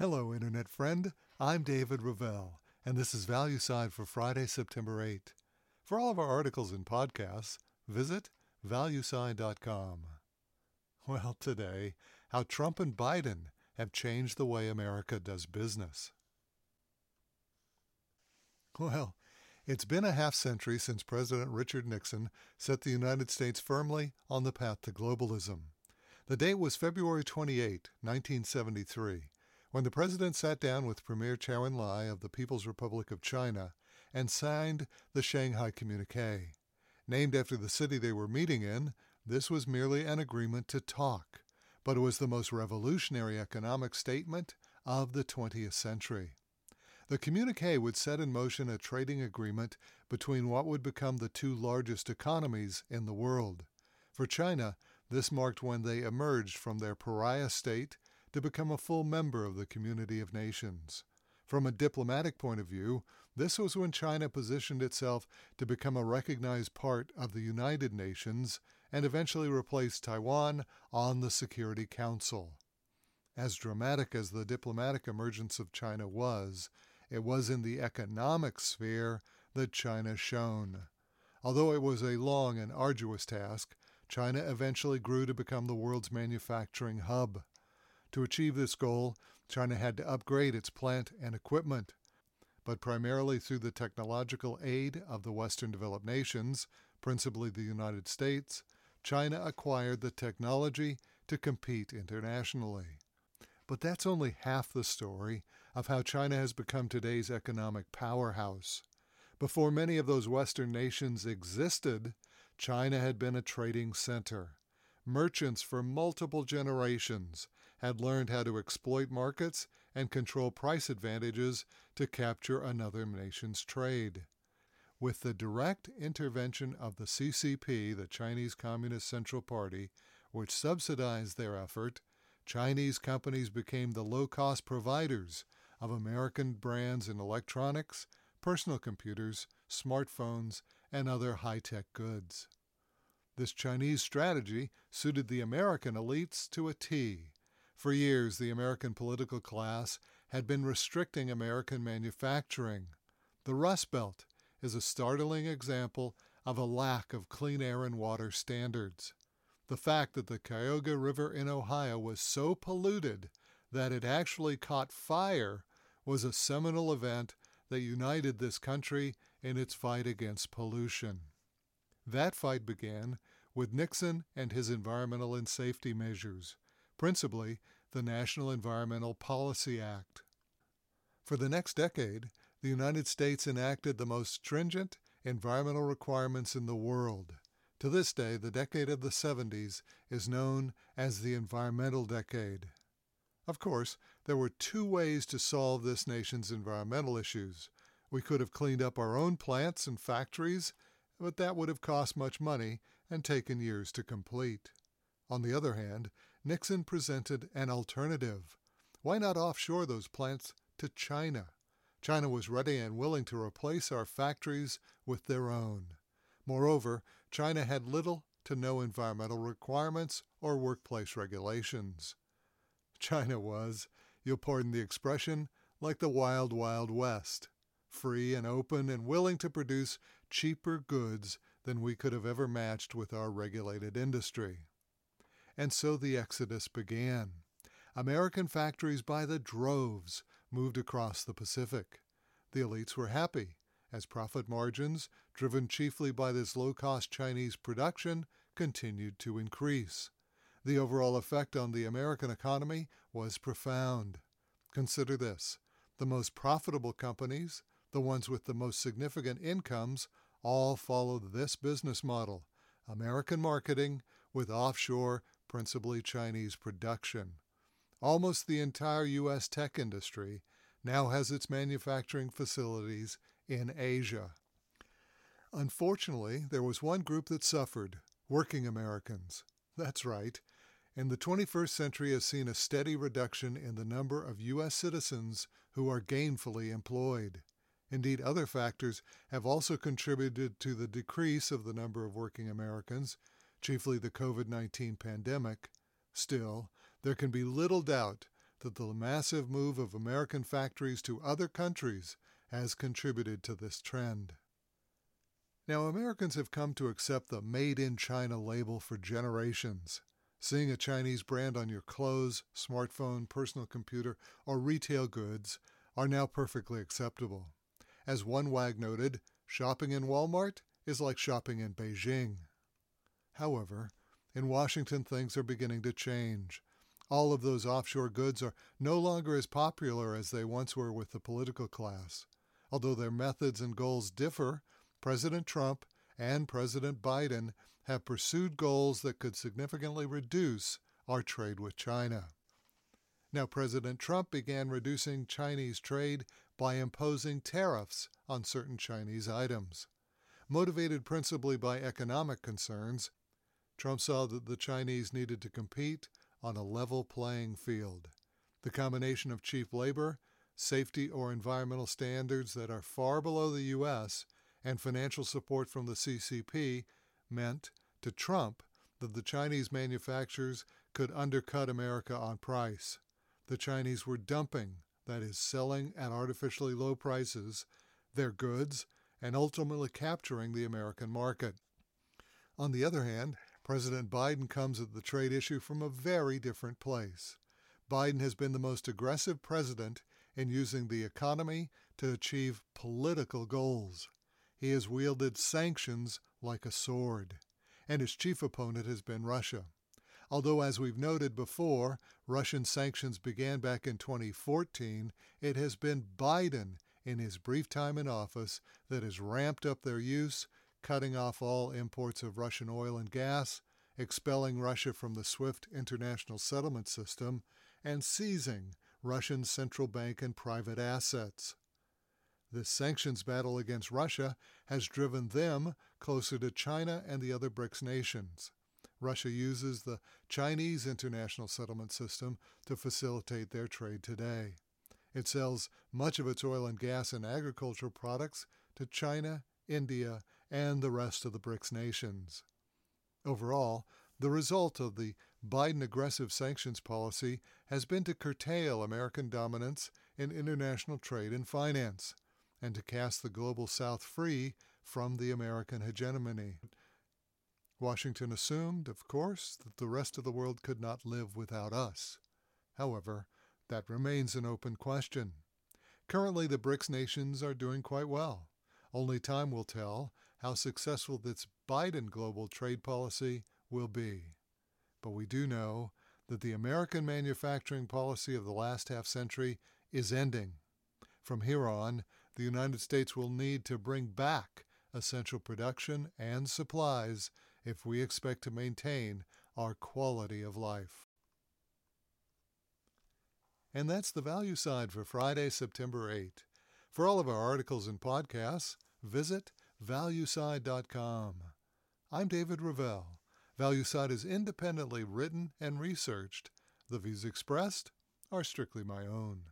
Hello, Internet friend. I'm David Ravel, and this is ValueSide for Friday, September 8. For all of our articles and podcasts, visit valueside.com. Well, today, how Trump and Biden have changed the way America does business. Well, it's been a half century since President Richard Nixon set the United States firmly on the path to globalism. The date was February 28, 1973, when the president sat down with Premier Chou En-lai of the People's Republic of China and signed the Shanghai Communique. Named after the city they were meeting in, this was merely an agreement to talk, but it was the most revolutionary economic statement of the 20th century. The communique would set in motion a trading agreement between what would become the two largest economies in the world. For China, this marked when they emerged from their pariah state to become a full member of the community of nations. From a diplomatic point of view, this was when China positioned itself to become a recognized part of the United Nations and eventually replaced Taiwan on the Security Council. As dramatic as the diplomatic emergence of China was, it was in the economic sphere that China shone. Although it was a long and arduous task, China eventually grew to become the world's manufacturing hub. To achieve this goal, China had to upgrade its plant and equipment. But primarily through the technological aid of the Western developed nations, principally the United States, China acquired the technology to compete internationally. But that's only half the story of how China has become today's economic powerhouse. Before many of those Western nations existed, China had been a trading center. Merchants for multiple generations had learned how to exploit markets and control price advantages to capture another nation's trade. With the direct intervention of the CCP, the Chinese Communist Central Party, which subsidized their effort, Chinese companies became the low cost providers of American brands in electronics, personal computers, smartphones, and other high tech goods. This Chinese strategy suited the American elites to a T. For years, the American political class had been restricting American manufacturing. The Rust Belt is a startling example of a lack of clean air and water standards. The fact that the Cuyahoga River in Ohio was so polluted that it actually caught fire was a seminal event that united this country in its fight against pollution. That fight began with Nixon and his environmental and safety measures, principally the National Environmental Policy Act. For the next decade, the United States enacted the most stringent environmental requirements in the world. To this day, the decade of the 70s is known as the environmental decade. Of course, there were two ways to solve this nation's environmental issues. We could have cleaned up our own plants and factories, but that would have cost much money and taken years to complete. On the other hand, Nixon presented an alternative. Why not offshore those plants to China? China was ready and willing to replace our factories with their own. Moreover, China had little to no environmental requirements or workplace regulations. China was, you'll pardon the expression, like the wild, wild west, free and open and willing to produce cheaper goods than we could have ever matched with our regulated industry. And so the exodus began. American factories by the droves moved across the Pacific. The elites were happy, as profit margins, driven chiefly by this low cost Chinese production, continued to increase. The overall effect on the American economy was profound. Consider this the most profitable companies, the ones with the most significant incomes, all followed this business model American marketing with offshore, principally Chinese production. Almost the entire U.S. tech industry now has its manufacturing facilities in Asia. Unfortunately, there was one group that suffered working Americans. That's right, and the 21st century has seen a steady reduction in the number of U.S. citizens who are gainfully employed. Indeed, other factors have also contributed to the decrease of the number of working Americans, chiefly the COVID 19 pandemic. Still, there can be little doubt that the massive move of American factories to other countries has contributed to this trend. Now, Americans have come to accept the Made in China label for generations. Seeing a Chinese brand on your clothes, smartphone, personal computer, or retail goods are now perfectly acceptable. As one wag noted, shopping in Walmart is like shopping in Beijing. However, in Washington things are beginning to change. All of those offshore goods are no longer as popular as they once were with the political class. Although their methods and goals differ, President Trump and President Biden have pursued goals that could significantly reduce our trade with China. Now, President Trump began reducing Chinese trade by imposing tariffs on certain Chinese items. Motivated principally by economic concerns, Trump saw that the Chinese needed to compete on a level playing field. The combination of cheap labor, safety or environmental standards that are far below the U.S., and financial support from the CCP meant to Trump that the Chinese manufacturers could undercut America on price. The Chinese were dumping, that is, selling at artificially low prices, their goods and ultimately capturing the American market. On the other hand, President Biden comes at the trade issue from a very different place. Biden has been the most aggressive president in using the economy to achieve political goals. He has wielded sanctions like a sword and his chief opponent has been Russia. Although, as we've noted before, Russian sanctions began back in 2014, it has been Biden in his brief time in office that has ramped up their use, cutting off all imports of Russian oil and gas, expelling Russia from the SWIFT international settlement system, and seizing Russian central bank and private assets. This sanctions battle against Russia has driven them closer to China and the other BRICS nations. Russia uses the Chinese international settlement system to facilitate their trade today. It sells much of its oil and gas and agricultural products to China, India, and the rest of the BRICS nations. Overall, the result of the Biden aggressive sanctions policy has been to curtail American dominance in international trade and finance and to cast the global South free from the American hegemony. Washington assumed, of course, that the rest of the world could not live without us. However, that remains an open question. Currently, the BRICS nations are doing quite well. Only time will tell how successful this Biden global trade policy will be. But we do know that the American manufacturing policy of the last half century is ending. From here on, the United States will need to bring back essential production and supplies if we expect to maintain our quality of life. And that's the ValueSide for Friday, September 8. For all of our articles and podcasts, visit valueside.com. I'm David Ravel. ValueSide is independently written and researched. The views expressed are strictly my own.